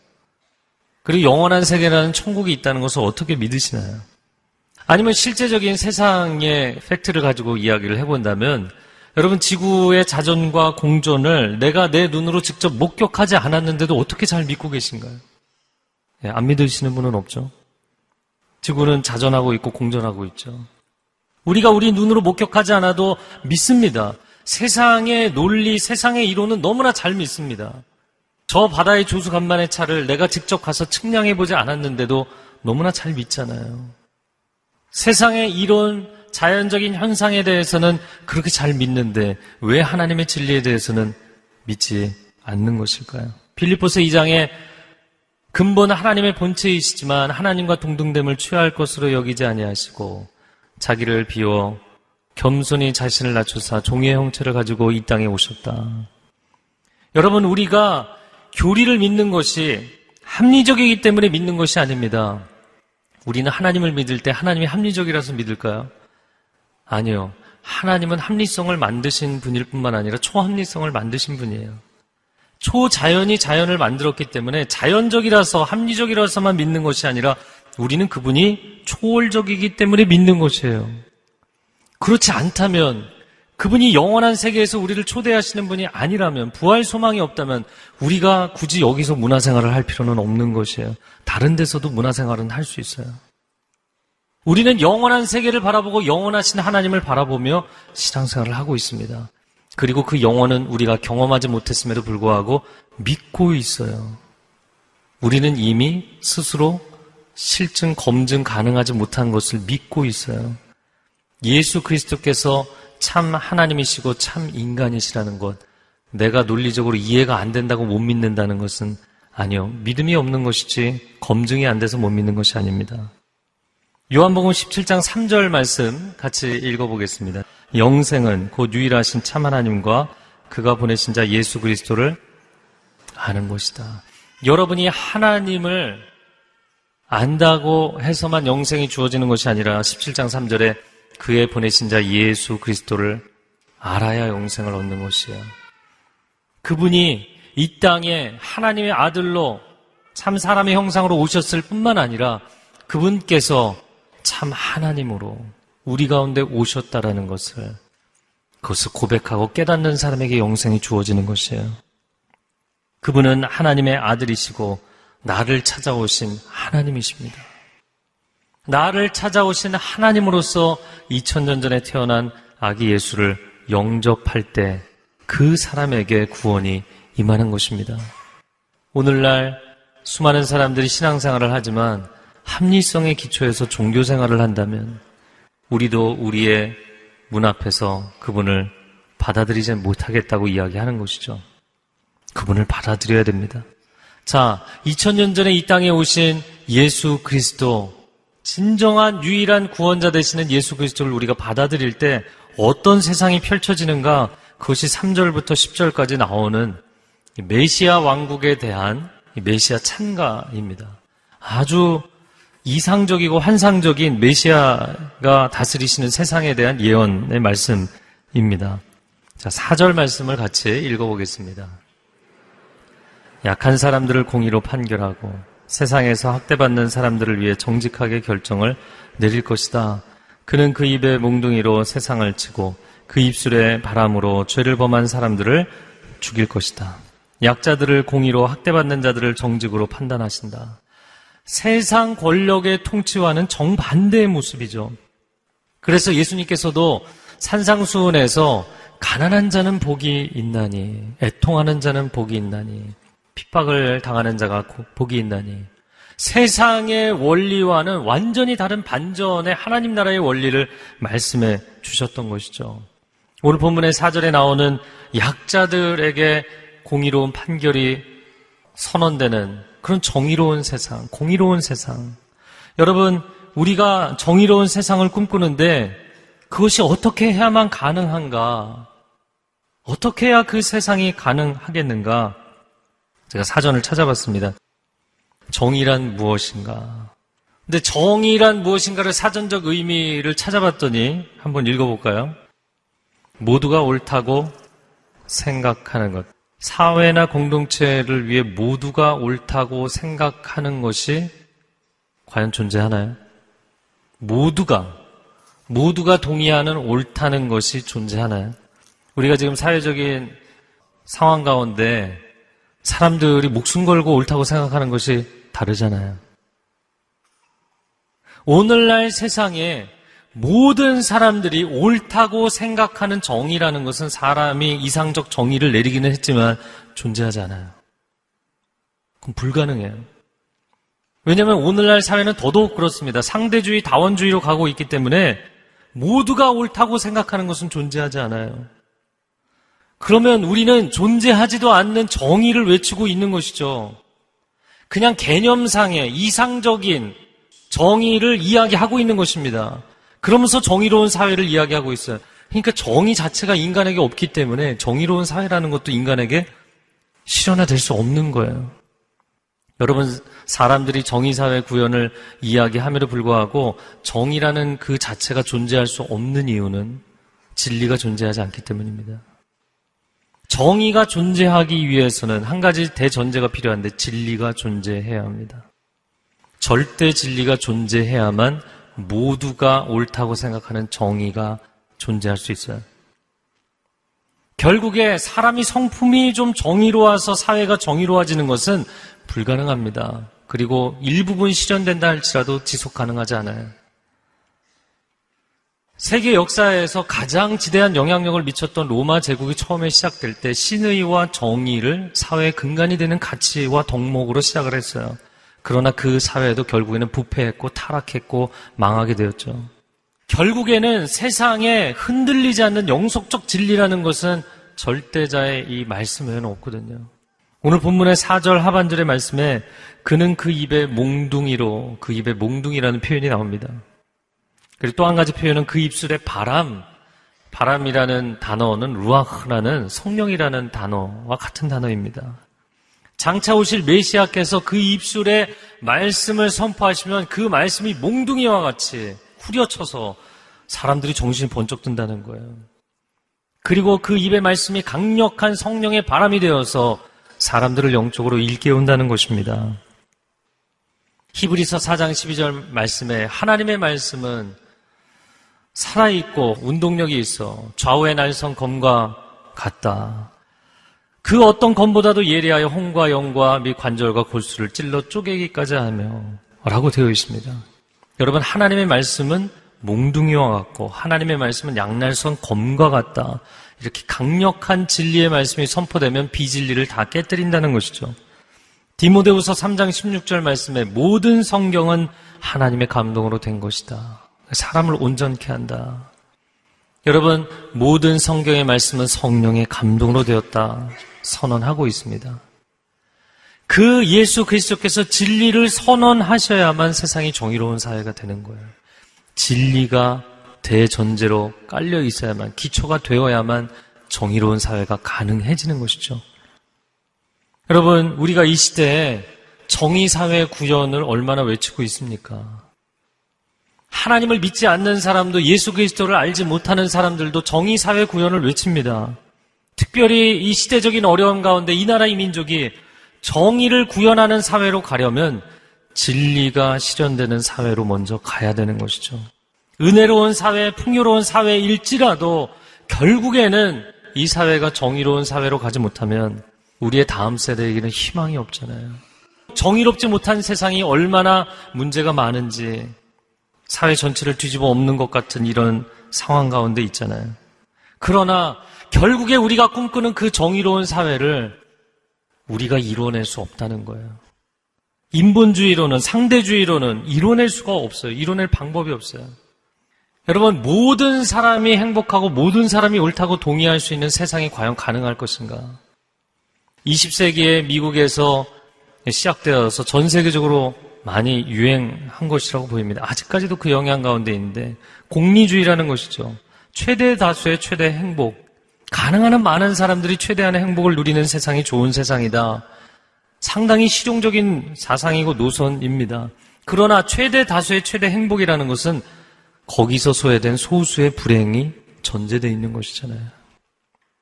Speaker 6: 그리고 영원한 세계라는 천국이 있다는 것을 어떻게 믿으시나요? 아니면 실제적인 세상의 팩트를 가지고 이야기를 해본다면 여러분 지구의 자전과 공존을 내가 내 눈으로 직접 목격하지 않았는데도 어떻게 잘 믿고 계신가요? 예, 안 믿으시는 분은 없죠. 지구는 자전하고 있고 공전하고 있죠. 우리가 우리 눈으로 목격하지 않아도 믿습니다. 세상의 논리, 세상의 이론은 너무나 잘 믿습니다. 저 바다의 조수 간만의 차를 내가 직접 가서 측량해 보지 않았는데도 너무나 잘 믿잖아요. 세상의 이론, 자연적인 현상에 대해서는 그렇게 잘 믿는데 왜 하나님의 진리에 대해서는 믿지 않는 것일까요? 빌리포스 2장에 근본은 하나님의 본체이시지만 하나님과 동등됨을 취할 것으로 여기지 아니하시고 자기를 비워 겸손히 자신을 낮추사 종의 형체를 가지고 이 땅에 오셨다. 여러분, 우리가 교리를 믿는 것이 합리적이기 때문에 믿는 것이 아닙니다. 우리는 하나님을 믿을 때 하나님이 합리적이라서 믿을까요? 아니요. 하나님은 합리성을 만드신 분일 뿐만 아니라 초합리성을 만드신 분이에요. 초자연이 자연을 만들었기 때문에 자연적이라서 합리적이라서만 믿는 것이 아니라 우리는 그분이 초월적이기 때문에 믿는 것이에요. 그렇지 않다면 그분이 영원한 세계에서 우리를 초대하시는 분이 아니라면 부활 소망이 없다면 우리가 굳이 여기서 문화생활을 할 필요는 없는 것이에요. 다른 데서도 문화생활은 할 수 있어요. 우리는 영원한 세계를 바라보고 영원하신 하나님을 바라보며 신앙생활을 하고 있습니다. 그리고 그 영혼은 우리가 경험하지 못했음에도 불구하고 믿고 있어요. 우리는 이미 스스로 실증, 검증 가능하지 못한 것을 믿고 있어요. 예수 그리스도께서 참 하나님이시고 참 인간이시라는 것, 내가 논리적으로 이해가 안 된다고 못 믿는다는 것은 아니요. 믿음이 없는 것이지 검증이 안 돼서 못 믿는 것이 아닙니다. 요한복음 17장 3절 말씀 같이 읽어보겠습니다. 영생은 곧 유일하신 참 하나님과 그가 보내신 자 예수 그리스도를 아는 것이다. 여러분이 하나님을 안다고 해서만 영생이 주어지는 것이 아니라 17장 3절에 그의 보내신 자 예수 그리스도를 알아야 영생을 얻는 것이에요. 그분이 이 땅에 하나님의 아들로 참 사람의 형상으로 오셨을 뿐만 아니라 그분께서 참 하나님으로 우리 가운데 오셨다라는 것을 그것을 고백하고 깨닫는 사람에게 영생이 주어지는 것이에요. 그분은 하나님의 아들이시고 나를 찾아오신 하나님이십니다. 나를 찾아오신 하나님으로서 2000년 전에 태어난 아기 예수를 영접할 때 그 사람에게 구원이 임하는 것입니다. 오늘날 수많은 사람들이 신앙생활을 하지만 합리성의 기초에서 종교 생활을 한다면 우리도 우리의 문 앞에서 그분을 받아들이지 못하겠다고 이야기하는 것이죠. 그분을 받아들여야 됩니다. 자, 2000년 전에 이 땅에 오신 예수 그리스도, 진정한 유일한 구원자 되시는 예수 그리스도를 우리가 받아들일 때 어떤 세상이 펼쳐지는가 그것이 3절부터 10절까지 나오는 메시아 왕국에 대한 메시아 찬가입니다. 아주 이상적이고 환상적인 메시아가 다스리시는 세상에 대한 예언의 말씀입니다. 자, 4절 말씀을 같이 읽어보겠습니다. 약한 사람들을 공의로 판결하고 세상에서 학대받는 사람들을 위해 정직하게 결정을 내릴 것이다. 그는 그 입에 몽둥이로 세상을 치고 그 입술에 바람으로 죄를 범한 사람들을 죽일 것이다. 약자들을 공의로 학대받는 자들을 정직으로 판단하신다. 세상 권력의 통치와는 정반대의 모습이죠. 그래서 예수님께서도 산상수훈에서 가난한 자는 복이 있나니, 애통하는 자는 복이 있나니, 핍박을 당하는 자가 복이 있나니, 세상의 원리와는 완전히 다른 반전의 하나님 나라의 원리를 말씀해 주셨던 것이죠. 오늘 본문의 사절에 나오는 약자들에게 공의로운 판결이 선언되는 그런 정의로운 세상, 공의로운 세상. 여러분, 우리가 정의로운 세상을 꿈꾸는데 그것이 어떻게 해야만 가능한가? 어떻게 해야 그 세상이 가능하겠는가? 제가 사전을 찾아봤습니다. 정의란 무엇인가? 근데 정의란 무엇인가를 사전적 의미를 찾아봤더니 한번 읽어볼까요? 모두가 옳다고 생각하는 것. 사회나 공동체를 위해 모두가 옳다고 생각하는 것이 과연 존재하나요? 모두가, 모두가 동의하는 옳다는 것이 존재하나요? 우리가 지금 사회적인 상황 가운데 사람들이 목숨 걸고 옳다고 생각하는 것이 다르잖아요. 오늘날 세상에 모든 사람들이 옳다고 생각하는 정의라는 것은 사람이 이상적 정의를 내리기는 했지만 존재하지 않아요. 그럼 불가능해요. 왜냐하면 오늘날 사회는 더더욱 그렇습니다. 상대주의, 다원주의로 가고 있기 때문에 모두가 옳다고 생각하는 것은 존재하지 않아요. 그러면 우리는 존재하지도 않는 정의를 외치고 있는 것이죠. 그냥 개념상의 이상적인 정의를 이야기하고 있는 것입니다. 그러면서 정의로운 사회를 이야기하고 있어요. 그러니까 정의 자체가 인간에게 없기 때문에 정의로운 사회라는 것도 인간에게 실현화될 수 없는 거예요. 여러분, 사람들이 정의사회 구현을 이야기함에도 불구하고 정의라는 그 자체가 존재할 수 없는 이유는 진리가 존재하지 않기 때문입니다. 정의가 존재하기 위해서는 한 가지 대전제가 필요한데 진리가 존재해야 합니다. 절대 진리가 존재해야만 모두가 옳다고 생각하는 정의가 존재할 수 있어요. 결국에 사람이 성품이 좀 정의로워서 사회가 정의로워지는 것은 불가능합니다. 그리고 일부분 실현된다 할지라도 지속 가능하지 않아요. 세계 역사에서 가장 지대한 영향력을 미쳤던 로마 제국이 처음에 시작될 때 신의와 정의를 사회의 근간이 되는 가치와 덕목으로 시작을 했어요. 그러나 그 사회도 결국에는 부패했고 타락했고 망하게 되었죠. 결국에는 세상에 흔들리지 않는 영속적 진리라는 것은 절대자의 이 말씀 외에는 없거든요. 오늘 본문의 4절 하반절의 말씀에 그는 그 입에 몽둥이로 그 입에 몽둥이라는 표현이 나옵니다. 그리고 또 한 가지 표현은 그 입술에 바람, 바람이라는 단어는 루아흐라는 성령이라는 단어와 같은 단어입니다. 장차 오실 메시아께서 그 입술에 말씀을 선포하시면 그 말씀이 몽둥이와 같이 후려쳐서 사람들이 정신이 번쩍 든다는 거예요. 그리고 그 입의 말씀이 강력한 성령의 바람이 되어서 사람들을 영적으로 일깨운다는 것입니다. 히브리서 4장 12절 말씀에 하나님의 말씀은 살아있고 운동력이 있어 좌우의 날선 검과 같다. 그 어떤 검보다도 예리하여 홍과 영과 및 관절과 골수를 찔러 쪼개기까지 하며 라고 되어 있습니다. 여러분 하나님의 말씀은 몽둥이와 같고 하나님의 말씀은 양날선 검과 같다. 이렇게 강력한 진리의 말씀이 선포되면 비진리를 다 깨뜨린다는 것이죠. 디모데후서 3장 16절 말씀에 모든 성경은 하나님의 감동으로 된 것이다. 사람을 온전케 한다. 여러분, 모든 성경의 말씀은 성령의 감동으로 되었다. 선언하고 있습니다. 그 예수 그리스도께서 진리를 선언하셔야만 세상이 정의로운 사회가 되는 거예요. 진리가 대전제로 깔려 있어야만, 기초가 되어야만 정의로운 사회가 가능해지는 것이죠. 여러분, 우리가 이 시대에 정의사회 구현을 얼마나 외치고 있습니까? 하나님을 믿지 않는 사람도 예수 그리스도를 알지 못하는 사람들도 정의 사회 구현을 외칩니다. 특별히 이 시대적인 어려움 가운데 이 나라의 민족이 정의를 구현하는 사회로 가려면 진리가 실현되는 사회로 먼저 가야 되는 것이죠. 은혜로운 사회, 풍요로운 사회일지라도 결국에는 이 사회가 정의로운 사회로 가지 못하면 우리의 다음 세대에게는 희망이 없잖아요. 정의롭지 못한 세상이 얼마나 문제가 많은지 사회 전체를 뒤집어 엎는 것 같은 이런 상황 가운데 있잖아요. 그러나 결국에 우리가 꿈꾸는 그 정의로운 사회를 우리가 이뤄낼 수 없다는 거예요. 인본주의로는 상대주의로는 이뤄낼 수가 없어요. 이뤄낼 방법이 없어요. 여러분, 모든 사람이 행복하고 모든 사람이 옳다고 동의할 수 있는 세상이 과연 가능할 것인가? 20세기에 미국에서 시작되어서 전 세계적으로 많이 유행한 것이라고 보입니다. 아직까지도 그 영향 가운데 있는데, 공리주의라는 것이죠. 최대 다수의 최대 행복. 가능한 한 많은 사람들이 최대한의 행복을 누리는 세상이 좋은 세상이다. 상당히 실용적인 사상이고 노선입니다. 그러나 최대 다수의 최대 행복이라는 것은 거기서 소외된 소수의 불행이 전제되어 있는 것이잖아요.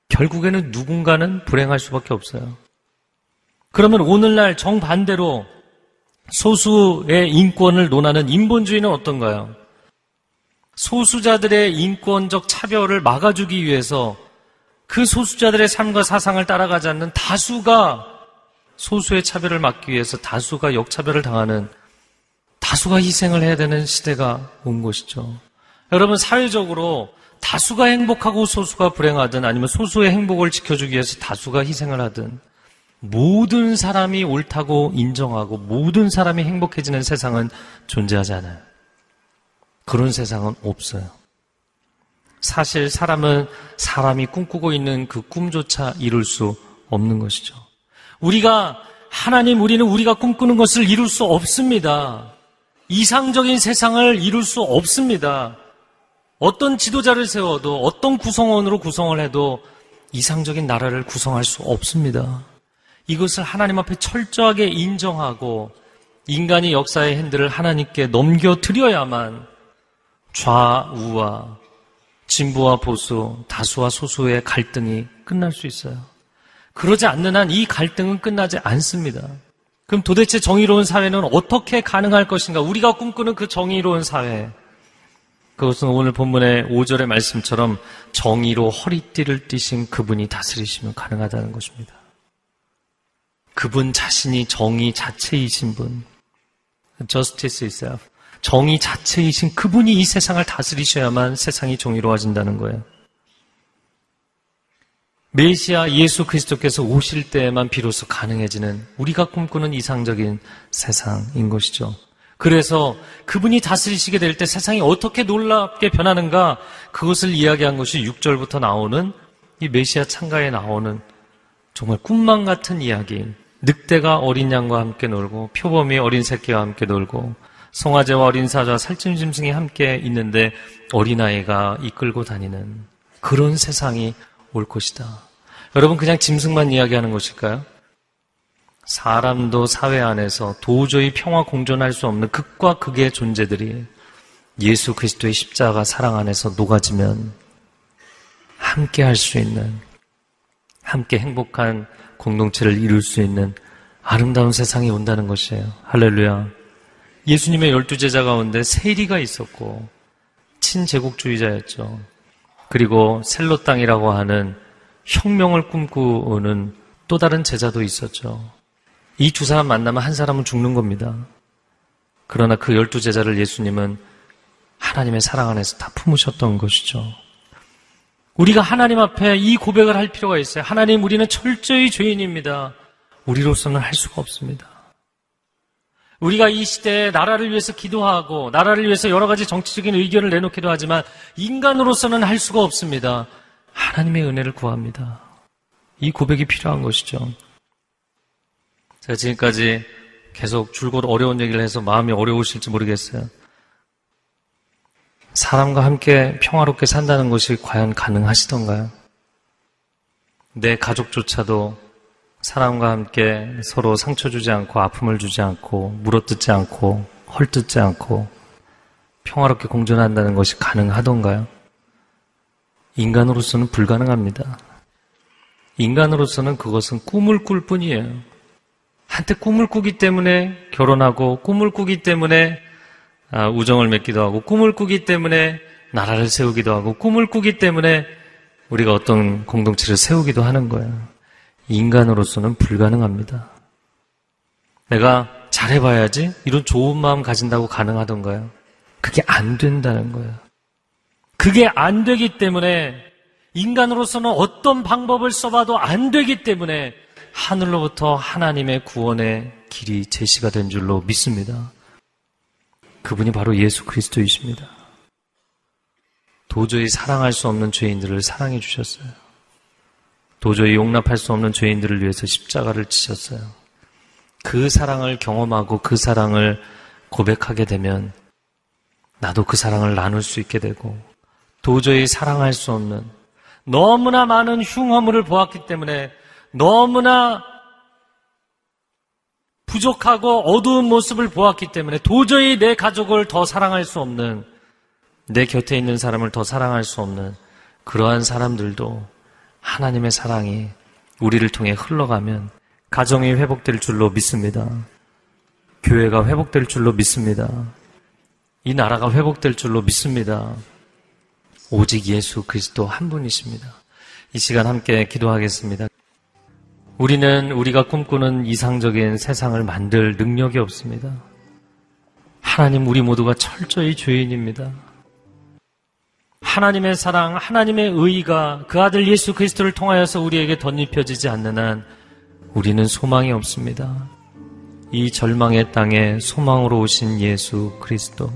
Speaker 6: 결국에는 누군가는 불행할 수밖에 없어요. 그러면 오늘날 정반대로 소수의 인권을 논하는 인본주의는 어떤가요? 소수자들의 인권적 차별을 막아주기 위해서 그 소수자들의 삶과 사상을 따라가지 않는 다수가 소수의 차별을 막기 위해서 다수가 역차별을 당하는 다수가 희생을 해야 되는 시대가 온 것이죠. 여러분, 사회적으로 다수가 행복하고 소수가 불행하든 아니면 소수의 행복을 지켜주기 위해서 다수가 희생을 하든 모든 사람이 옳다고 인정하고 모든 사람이 행복해지는 세상은 존재하지 않아요. 그런 세상은 없어요. 사실 사람은 사람이 꿈꾸고 있는 그 꿈조차 이룰 수 없는 것이죠. 우리가 하나님 우리는 우리가 꿈꾸는 것을 이룰 수 없습니다. 이상적인 세상을 이룰 수 없습니다. 어떤 지도자를 세워도 어떤 구성원으로 구성을 해도 이상적인 나라를 구성할 수 없습니다. 이것을 하나님 앞에 철저하게 인정하고 인간이 역사의 핸들을 하나님께 넘겨드려야만 좌우와 진보와 보수, 다수와 소수의 갈등이 끝날 수 있어요. 그러지 않는 한 이 갈등은 끝나지 않습니다. 그럼 도대체 정의로운 사회는 어떻게 가능할 것인가? 우리가 꿈꾸는 그 정의로운 사회. 그것은 오늘 본문의 5절의 말씀처럼 정의로 허리띠를 띠신 그분이 다스리시면 가능하다는 것입니다. 그분 자신이 정의 자체이신 분. justice itself. 정의 자체이신 그분이 이 세상을 다스리셔야만 세상이 정의로워진다는 거예요. 메시아 예수 그리스도께서 오실 때에만 비로소 가능해지는 우리가 꿈꾸는 이상적인 세상인 것이죠. 그래서 그분이 다스리시게 될 때 세상이 어떻게 놀랍게 변하는가 그것을 이야기한 것이 6절부터 나오는 이 메시아 창가에 나오는 정말 꿈만 같은 이야기. 늑대가 어린 양과 함께 놀고 표범이 어린 새끼와 함께 놀고 송아지와 어린 사자와 살찐 짐승이 함께 있는데 어린아이가 이끌고 다니는 그런 세상이 올 것이다. 여러분 그냥 짐승만 이야기하는 것일까요? 사람도 사회 안에서 도저히 평화 공존할 수 없는 극과 극의 존재들이 예수 그리스도의 십자가 사랑 안에서 녹아지면 함께 할 수 있는 함께 행복한 공동체를 이룰 수 있는 아름다운 세상이 온다는 것이에요. 할렐루야. 예수님의 열두 제자 가운데 세리가 있었고 친제국주의자였죠. 그리고 셀로 땅이라고 하는 혁명을 꿈꾸는 또 다른 제자도 있었죠. 이 두 사람 만나면 한 사람은 죽는 겁니다. 그러나 그 열두 제자를 예수님은 하나님의 사랑 안에서 다 품으셨던 것이죠. 우리가 하나님 앞에 이 고백을 할 필요가 있어요. 하나님, 우리는 철저히 죄인입니다. 우리로서는 할 수가 없습니다. 우리가 이 시대에 나라를 위해서 기도하고 나라를 위해서 여러 가지 정치적인 의견을 내놓기도 하지만 인간으로서는 할 수가 없습니다. 하나님의 은혜를 구합니다. 이 고백이 필요한 것이죠. 제가 지금까지 계속 줄곧 어려운 얘기를 해서 마음이 어려우실지 모르겠어요. 사람과 함께 평화롭게 산다는 것이 과연 가능하시던가요? 내 가족조차도 사람과 함께 서로 상처 주지 않고 아픔을 주지 않고 물어뜯지 않고 헐뜯지 않고 평화롭게 공존한다는 것이 가능하던가요? 인간으로서는 불가능합니다. 인간으로서는 그것은 꿈을 꿀 뿐이에요. 한때 꿈을 꾸기 때문에 결혼하고 꿈을 꾸기 때문에 아, 우정을 맺기도 하고 꿈을 꾸기 때문에 나라를 세우기도 하고 꿈을 꾸기 때문에 우리가 어떤 공동체를 세우기도 하는 거예요. 인간으로서는 불가능합니다. 내가 잘해봐야지 이런 좋은 마음 가진다고 가능하던가요? 그게 안 된다는 거예요. 그게 안 되기 때문에 인간으로서는 어떤 방법을 써봐도 안 되기 때문에 하늘로부터 하나님의 구원의 길이 제시가 된 줄로 믿습니다. 그분이 바로 예수 그리스도이십니다. 도저히 사랑할 수 없는 죄인들을 사랑해 주셨어요. 도저히 용납할 수 없는 죄인들을 위해서 십자가를 치셨어요. 그 사랑을 경험하고 그 사랑을 고백하게 되면 나도 그 사랑을 나눌 수 있게 되고 도저히 사랑할 수 없는 너무나 많은 흉허물을 보았기 때문에 너무나 부족하고 어두운 모습을 보았기 때문에 도저히 내 가족을 더 사랑할 수 없는 내 곁에 있는 사람을 더 사랑할 수 없는 그러한 사람들도 하나님의 사랑이 우리를 통해 흘러가면 가정이 회복될 줄로 믿습니다. 교회가 회복될 줄로 믿습니다. 이 나라가 회복될 줄로 믿습니다. 오직 예수 그리스도 한 분이십니다. 이 시간 함께 기도하겠습니다. 우리는 우리가 꿈꾸는 이상적인 세상을 만들 능력이 없습니다. 하나님 우리 모두가 철저히 죄인입니다. 하나님의 사랑, 하나님의 의가 그 아들 예수 그리스도를 통하여서 우리에게 덧입혀지지 않는 한 우리는 소망이 없습니다. 이 절망의 땅에 소망으로 오신 예수 그리스도.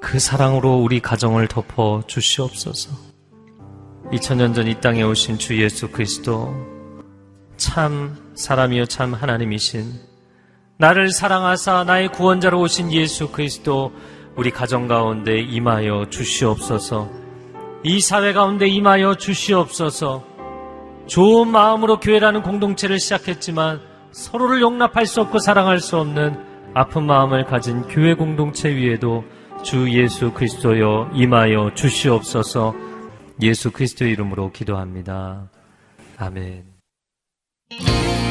Speaker 6: 그 사랑으로 우리 가정을 덮어 주시옵소서. 2000년 전 이 땅에 오신 주 예수 그리스도. 참 사람이요 참 하나님이신 나를 사랑하사 나의 구원자로 오신 예수 그리스도 우리 가정 가운데 임하여 주시옵소서. 이 사회 가운데 임하여 주시옵소서. 좋은 마음으로 교회라는 공동체를 시작했지만 서로를 용납할 수 없고 사랑할 수 없는 아픈 마음을 가진 교회 공동체 위에도 주 예수 그리스도여 임하여 주시옵소서 예수 그리스도의 이름으로 기도합니다. 아멘.
Speaker 7: 주의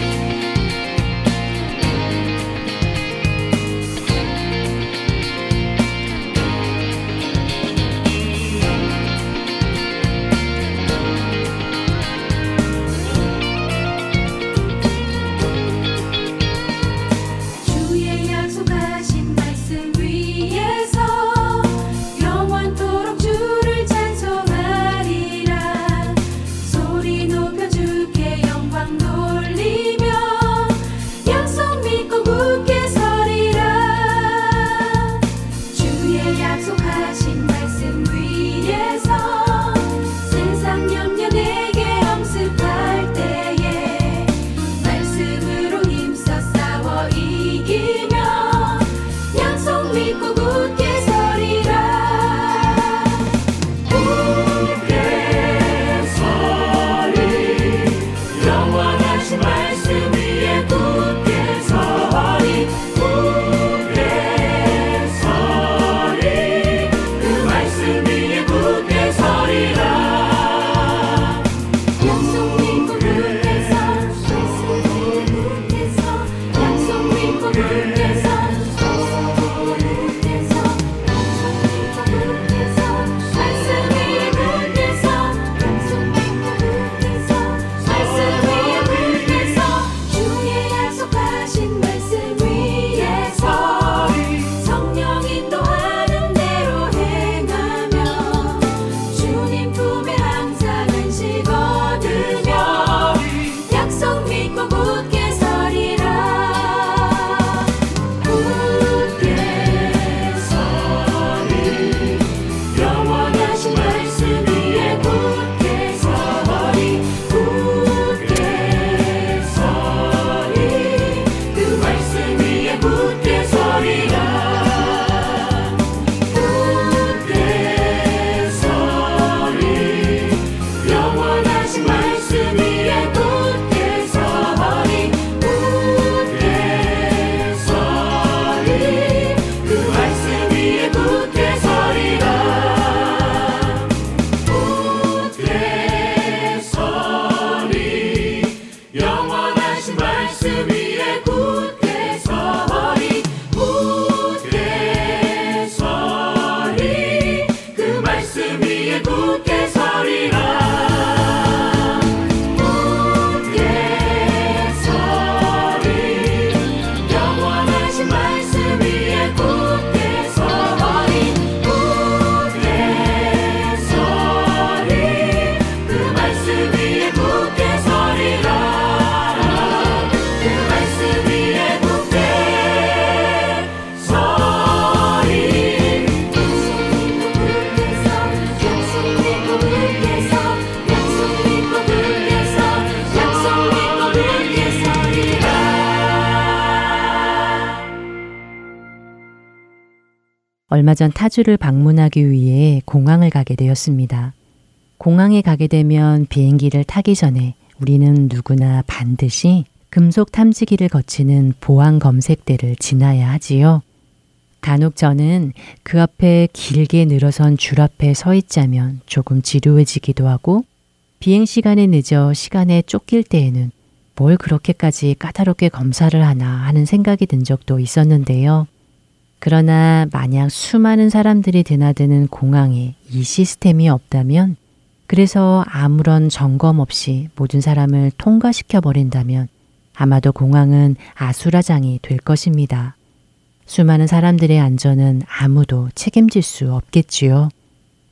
Speaker 1: 얼마 전 타주를 방문하기 위해 공항을 가게 되었습니다. 공항에 가게 되면 비행기를 타기 전에 우리는 누구나 반드시 금속 탐지기를 거치는 보안 검색대를 지나야 하지요. 간혹 저는 그 앞에 길게 늘어선 줄 앞에 서 있자면 조금 지루해지기도 하고 비행 시간에 늦어 시간에 쫓길 때에는 뭘 그렇게까지 까다롭게 검사를 하나 하는 생각이 든 적도 있었는데요. 그러나 만약 수많은 사람들이 드나드는 공항에 이 시스템이 없다면 그래서 아무런 점검 없이 모든 사람을 통과시켜 버린다면 아마도 공항은 아수라장이 될 것입니다. 수많은 사람들의 안전은 아무도 책임질 수 없겠지요.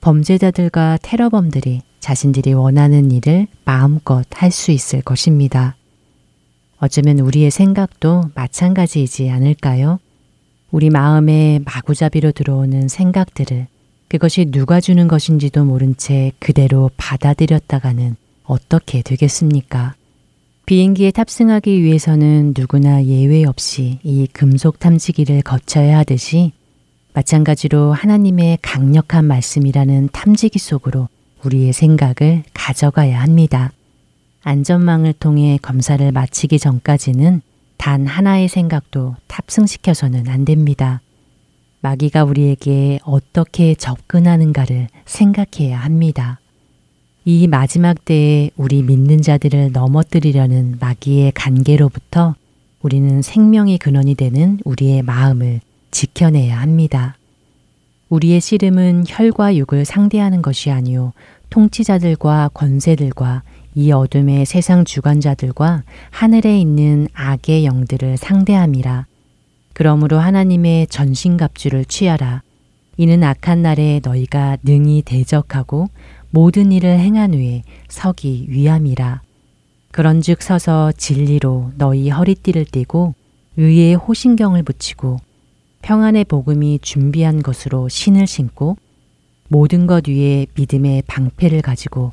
Speaker 1: 범죄자들과 테러범들이 자신들이 원하는 일을 마음껏 할 수 있을 것입니다. 어쩌면 우리의 생각도 마찬가지이지 않을까요? 우리 마음에 마구잡이로 들어오는 생각들을 그것이 누가 주는 것인지도 모른 채 그대로 받아들였다가는 어떻게 되겠습니까? 비행기에 탑승하기 위해서는 누구나 예외 없이 이 금속 탐지기를 거쳐야 하듯이 마찬가지로 하나님의 강력한 말씀이라는 탐지기 속으로 우리의 생각을 가져가야 합니다. 안전망을 통해 검사를 마치기 전까지는 단 하나의 생각도 탑승시켜서는 안 됩니다. 마귀가 우리에게 어떻게 접근하는가를 생각해야 합니다. 이 마지막 때에 우리 믿는 자들을 넘어뜨리려는 마귀의 간계로부터 우리는 생명의 근원이 되는 우리의 마음을 지켜내야 합니다. 우리의 씨름은 혈과 육을 상대하는 것이 아니요 통치자들과 권세들과 이 어둠의 세상 주관자들과 하늘에 있는 악의 영들을 상대함이라. 그러므로 하나님의 전신갑주를 취하라. 이는 악한 날에 너희가 능히 대적하고 모든 일을 행한 후에 서기 위함이라. 그런즉 서서 진리로 너희 허리띠를 띠고 의의 호신경을 붙이고 평안의 복음이 준비한 것으로 신을 신고 모든 것 위에 믿음의 방패를 가지고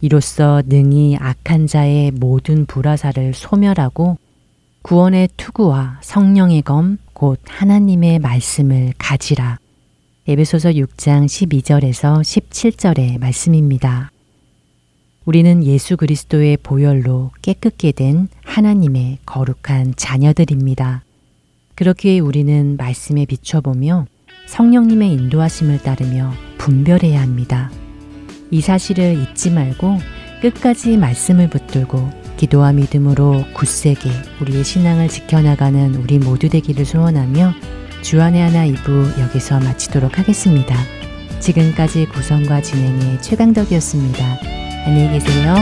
Speaker 1: 이로써 능히 악한 자의 모든 불화사를 소멸하고 구원의 투구와 성령의 검 곧 하나님의 말씀을 가지라. 에베소서 6장 12절에서 17절의 말씀입니다. 우리는 예수 그리스도의 보혈로 깨끗게 된 하나님의 거룩한 자녀들입니다. 그렇기에 우리는 말씀에 비춰보며 성령님의 인도하심을 따르며 분별해야 합니다. 이 사실을 잊지 말고 끝까지 말씀을 붙들고 기도와 믿음으로 굳세게 우리의 신앙을 지켜나가는 우리 모두 되기를 소원하며 주안의 하나 2부 여기서 마치도록 하겠습니다. 지금까지 구성과 진행의 최강덕이었습니다. 안녕히 계세요.